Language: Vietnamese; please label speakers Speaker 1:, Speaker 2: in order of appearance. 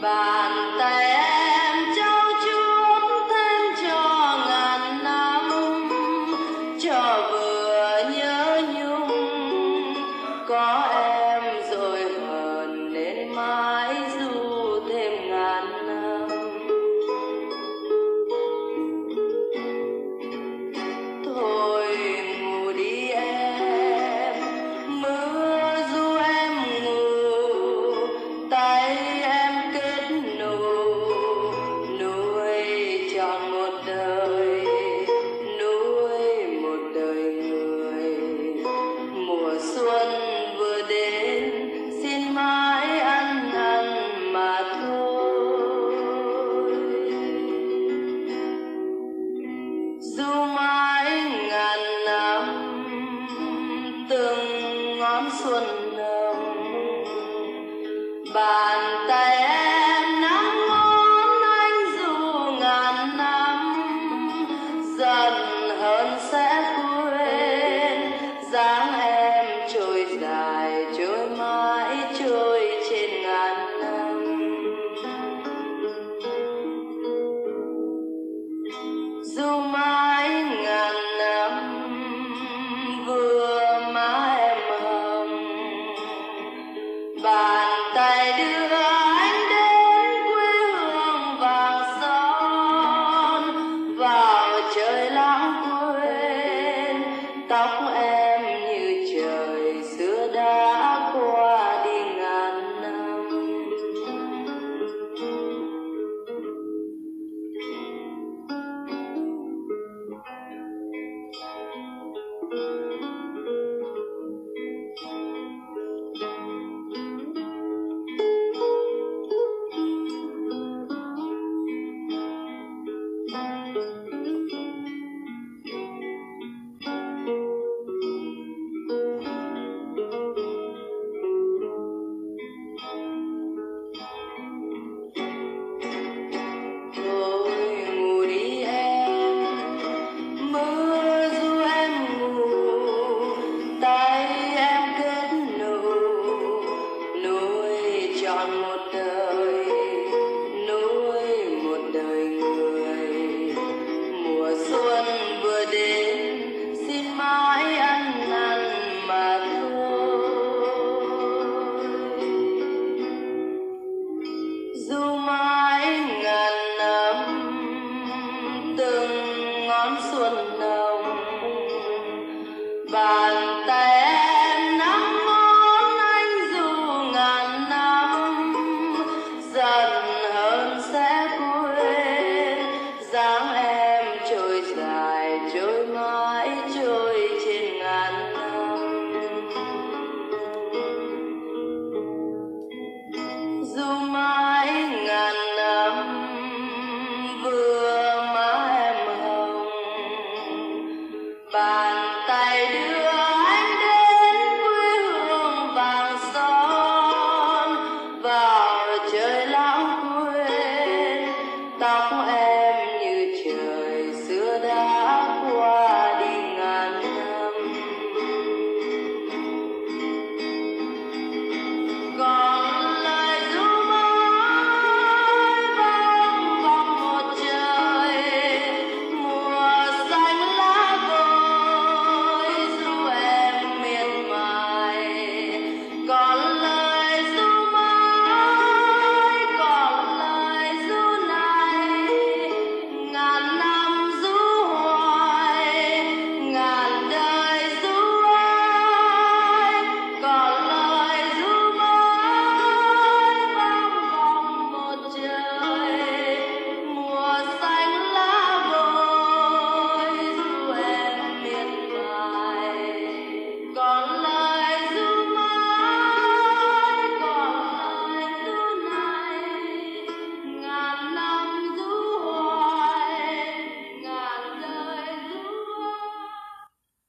Speaker 1: bàn tay em trao chuốt thêm cho ngàn năm. Cho vừa nhớ nhung Zuma.